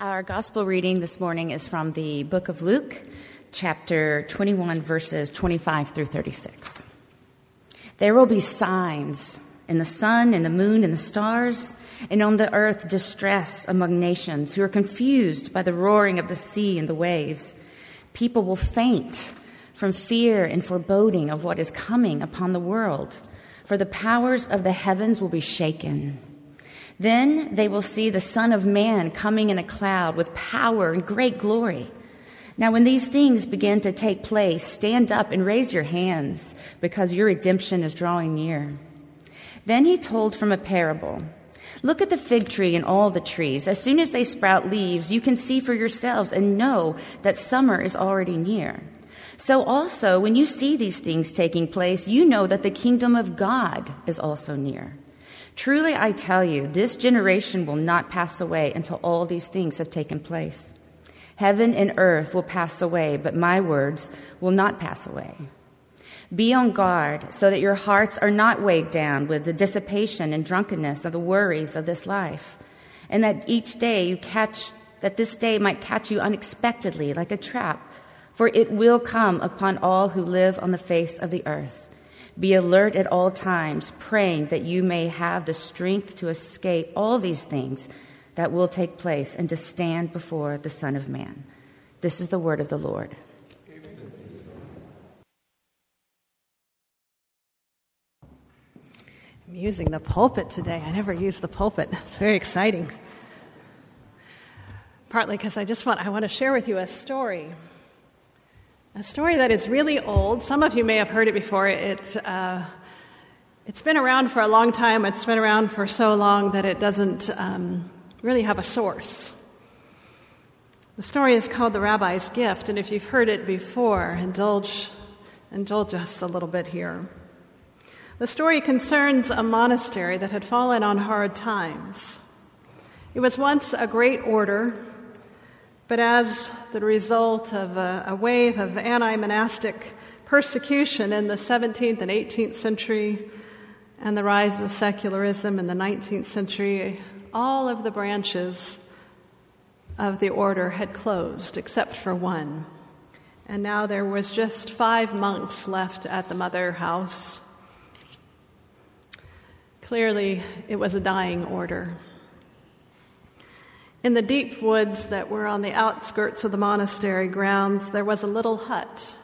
Our gospel reading this morning is from the book of Luke, chapter 21, verses 25 through 36. There will be signs in the sun, in the moon, and the stars, and on the earth distress among nations who are confused by the roaring of the sea and the waves. People will faint from fear and foreboding of what is coming upon the world, for the powers of the heavens will be shaken. Then they will see the Son of Man coming in a cloud with power and great glory. Now, when these things begin to take place, stand up and raise your hands, because your redemption is drawing near. Then he told from a parable Look at the fig tree and all the trees. As soon as they sprout leaves, you can see for yourselves and know that summer is already near. So, also, when you see these things taking place, you know that the kingdom of God is also near. Truly, I tell you, this generation will not pass away until all these things have taken place. Heaven and earth will pass away, but my words will not pass away. Be on guard so that your hearts are not weighed down with the dissipation and drunkenness of the worries of this life, and that each day you catch, that this day might catch you unexpectedly like a trap, for it will come upon all who live on the face of the earth. Be alert at all times, praying that you may have the strength to escape all these things that will take place and to stand before the Son of Man. This is the word of the Lord. I'm using the pulpit today. I never use the pulpit. It's very exciting. Partly because I just want I want to share with you a story a story that is really old. Some of you may have heard it before. It, uh, it's been around for a long time. It's been around for so long that it doesn't um, really have a source. The story is called The Rabbi's Gift, and if you've heard it before, indulge, indulge us a little bit here. The story concerns a monastery that had fallen on hard times. It was once a great order but as the result of a, a wave of anti monastic persecution in the 17th and 18th century and the rise of secularism in the 19th century, all of the branches of the order had closed except for one. And now there was just five monks left at the mother house. Clearly, it was a dying order. In the deep woods that were on the outskirts of the monastery grounds, there was a little hut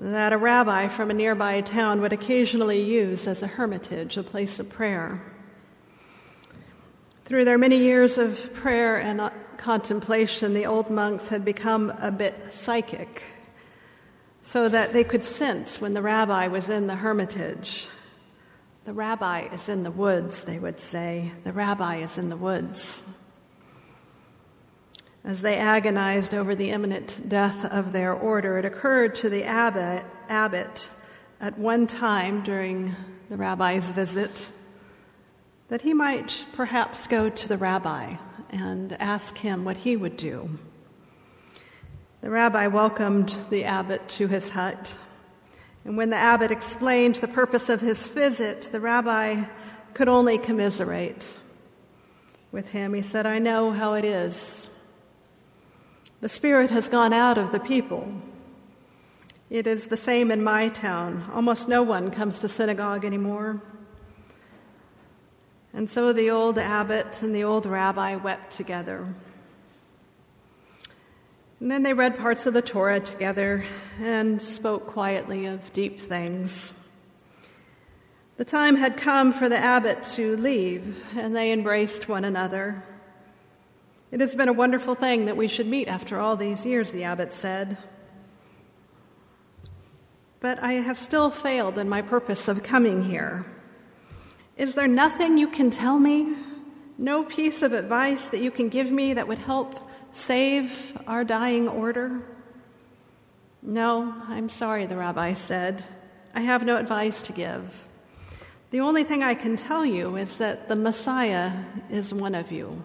that a rabbi from a nearby town would occasionally use as a hermitage, a place of prayer. Through their many years of prayer and contemplation, the old monks had become a bit psychic, so that they could sense when the rabbi was in the hermitage. The rabbi is in the woods, they would say. The rabbi is in the woods as they agonized over the imminent death of their order, it occurred to the abbot, abbot at one time during the rabbi's visit that he might perhaps go to the rabbi and ask him what he would do. The rabbi welcomed the abbot to his hut. And when the abbot explained the purpose of his visit, the rabbi could only commiserate with him. He said, I know how it is the Spirit has gone out of the people. It is the same in my town. Almost no one comes to synagogue anymore. And so the old abbot and the old rabbi wept together. And then they read parts of the Torah together and spoke quietly of deep things. The time had come for the abbot to leave, and they embraced one another. It has been a wonderful thing that we should meet after all these years, the abbot said. But I have still failed in my purpose of coming here. Is there nothing you can tell me? No piece of advice that you can give me that would help save our dying order? No, I'm sorry, the rabbi said. I have no advice to give. The only thing I can tell you is that the Messiah is one of you.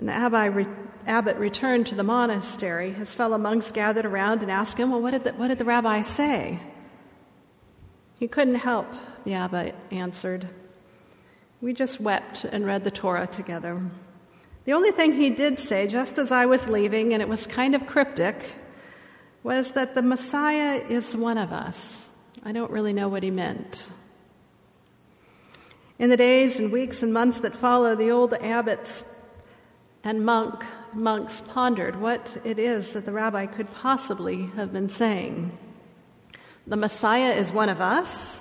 When the abbot returned to the monastery, his fellow monks gathered around and asked him, Well, what did the, what did the rabbi say? He couldn't help, the abbot answered. We just wept and read the Torah together. The only thing he did say, just as I was leaving, and it was kind of cryptic, was that the Messiah is one of us. I don't really know what he meant. In the days and weeks and months that follow, the old abbots and monk, monks pondered what it is that the rabbi could possibly have been saying. The Messiah is one of us?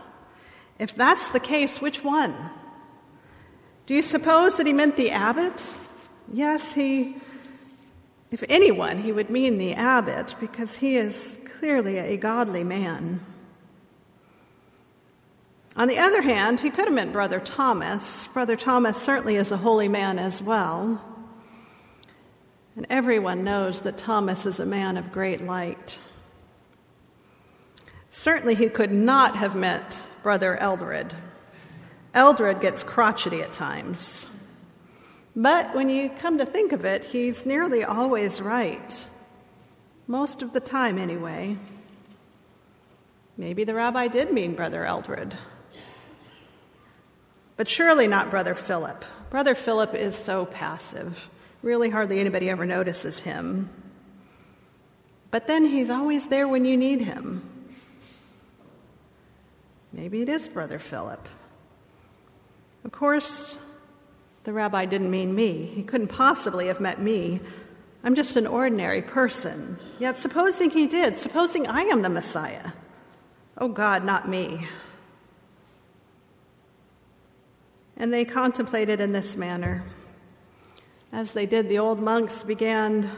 If that's the case, which one? Do you suppose that he meant the abbot? Yes, he, if anyone, he would mean the abbot because he is clearly a godly man. On the other hand, he could have meant Brother Thomas. Brother Thomas certainly is a holy man as well. And everyone knows that Thomas is a man of great light. Certainly, he could not have met Brother Eldred. Eldred gets crotchety at times. But when you come to think of it, he's nearly always right. Most of the time, anyway. Maybe the rabbi did mean Brother Eldred. But surely not Brother Philip. Brother Philip is so passive. Really, hardly anybody ever notices him. But then he's always there when you need him. Maybe it is Brother Philip. Of course, the rabbi didn't mean me. He couldn't possibly have meant me. I'm just an ordinary person. Yet, supposing he did, supposing I am the Messiah. Oh God, not me. And they contemplated in this manner. As they did, the old monks began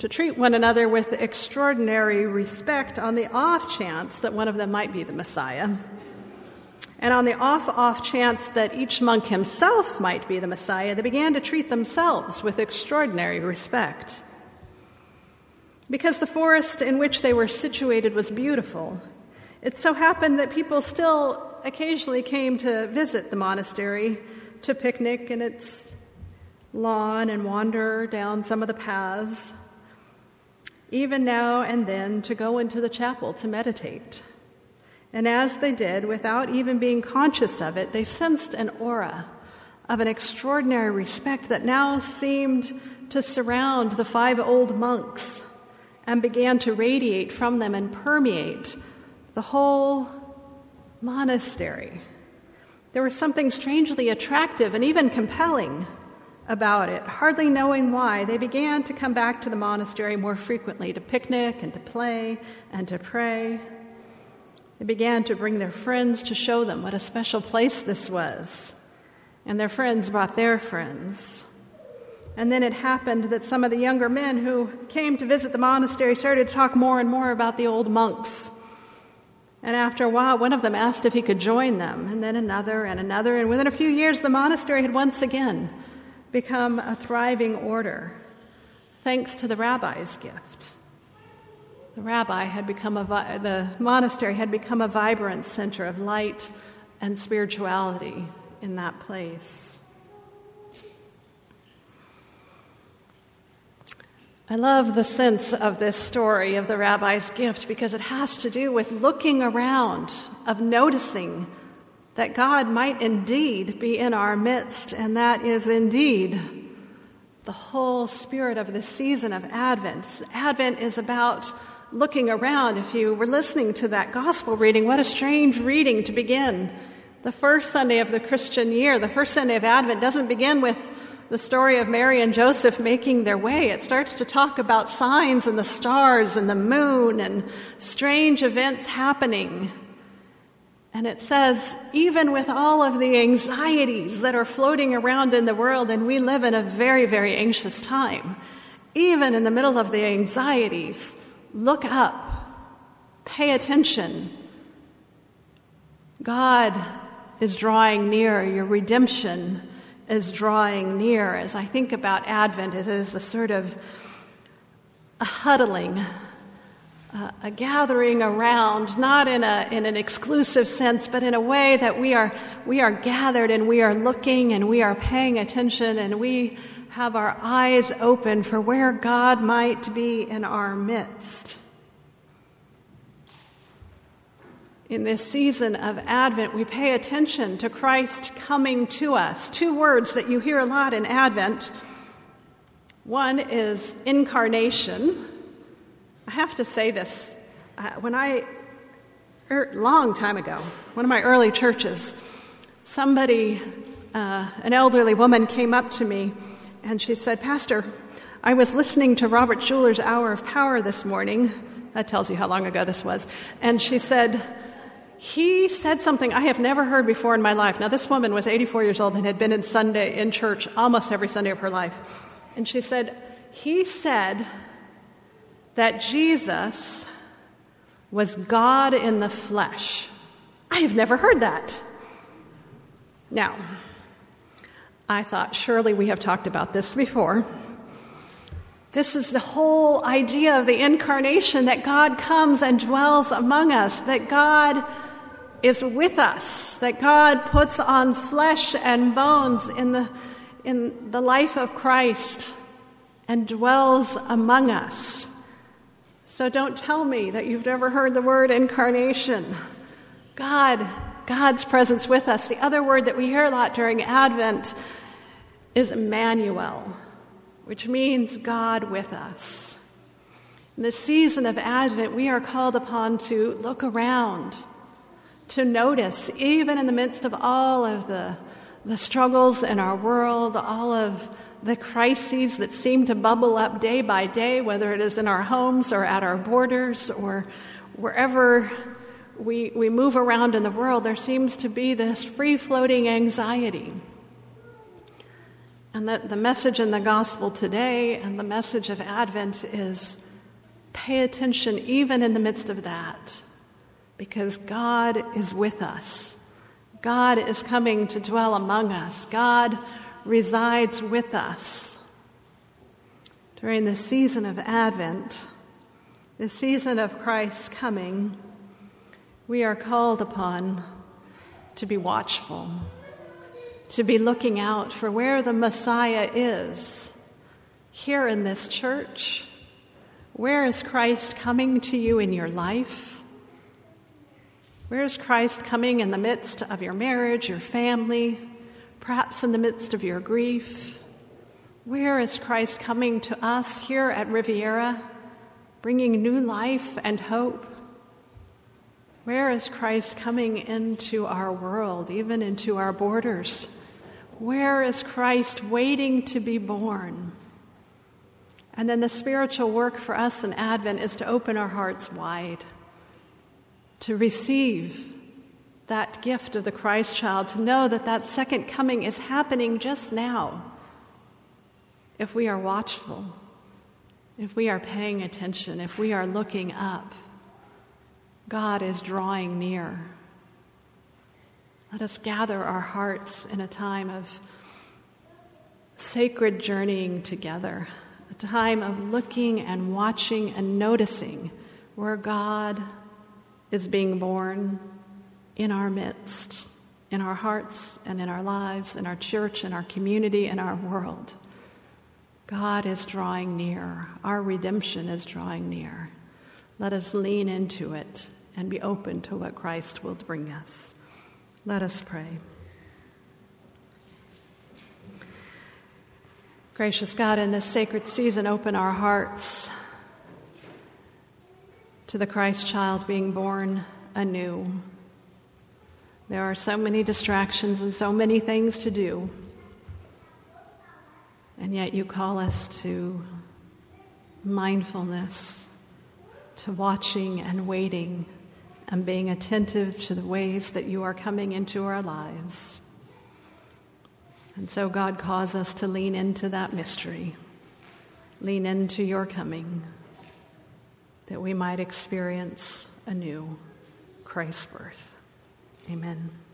to treat one another with extraordinary respect on the off chance that one of them might be the Messiah. And on the off off chance that each monk himself might be the Messiah, they began to treat themselves with extraordinary respect. Because the forest in which they were situated was beautiful, it so happened that people still occasionally came to visit the monastery to picnic in its lawn and wander down some of the paths, even now and then to go into the chapel to meditate. And as they did, without even being conscious of it, they sensed an aura of an extraordinary respect that now seemed to surround the five old monks and began to radiate from them and permeate the whole monastery. There was something strangely attractive and even compelling about it. Hardly knowing why, they began to come back to the monastery more frequently to picnic and to play and to pray. They began to bring their friends to show them what a special place this was. And their friends brought their friends. And then it happened that some of the younger men who came to visit the monastery started to talk more and more about the old monks and after a while, one of them asked if he could join them, and then another and another. And within a few years, the monastery had once again become a thriving order, thanks to the rabbi's gift. The rabbi had become a, the monastery had become a vibrant center of light and spirituality in that place. I love the sense of this story of the rabbi's gift because it has to do with looking around, of noticing that God might indeed be in our midst, and that is indeed the whole spirit of the season of Advent. Advent is about looking around. If you were listening to that gospel reading, what a strange reading to begin. The first Sunday of the Christian year, the first Sunday of Advent, doesn't begin with the story of Mary and Joseph making their way. It starts to talk about signs and the stars and the moon and strange events happening. And it says, even with all of the anxieties that are floating around in the world, and we live in a very, very anxious time, even in the middle of the anxieties, look up, pay attention. God is drawing near, your redemption is drawing near. As I think about Advent, it is a sort of a huddling, uh, a gathering around, not in, a, in an exclusive sense, but in a way that we are, we are gathered and we are looking and we are paying attention and we have our eyes open for where God might be in our midst. in this season of Advent, we pay attention to Christ coming to us. Two words that you hear a lot in Advent One is incarnation. I have to say this. Uh, when I, er, long time ago, one of my early churches, somebody, uh, an elderly woman came up to me and she said, Pastor, I was listening to Robert Schuller's Hour of Power this morning. That tells you how long ago this was. And she said, he said something I have never heard before in my life. Now, this woman was 84 years old and had been in Sunday in church almost every Sunday of her life. And she said, He said that Jesus was God in the flesh. I have never heard that. Now, I thought, surely we have talked about this before. This is the whole idea of the incarnation that God comes and dwells among us, that God is with us, that God puts on flesh and bones in the, in the life of Christ and dwells among us. So don't tell me that you've never heard the word incarnation. God, God's presence with us. The other word that we hear a lot during Advent is Emmanuel, which means God with us. In the season of Advent, we are called upon to look around to notice, even in the midst of all of the, the struggles in our world, all of the crises that seem to bubble up day by day, whether it is in our homes or at our borders or wherever we, we move around in the world, there seems to be this free floating anxiety. And that the message in the gospel today and the message of Advent is pay attention even in the midst of that because God is with us. God is coming to dwell among us. God resides with us. During the season of Advent, the season of Christ's coming, we are called upon to be watchful, to be looking out for where the Messiah is. Here in this church, where is Christ coming to you in your life? Where is Christ coming in the midst of your marriage, your family, perhaps in the midst of your grief? Where is Christ coming to us here at Riviera, bringing new life and hope? Where is Christ coming into our world, even into our borders? Where is Christ waiting to be born? And then the spiritual work for us in Advent is to open our hearts wide to receive that gift of the Christ child, to know that that second coming is happening just now. If we are watchful, if we are paying attention, if we are looking up, God is drawing near. Let us gather our hearts in a time of sacred journeying together, a time of looking and watching and noticing where God is being born in our midst, in our hearts and in our lives, in our church, in our community, in our world. God is drawing near. Our redemption is drawing near. Let us lean into it and be open to what Christ will bring us. Let us pray. Gracious God, in this sacred season, open our hearts to the Christ child being born anew. There are so many distractions and so many things to do. And yet you call us to mindfulness, to watching and waiting and being attentive to the ways that you are coming into our lives. And so, God calls us to lean into that mystery, lean into your coming that we might experience anew Christ's birth. Amen.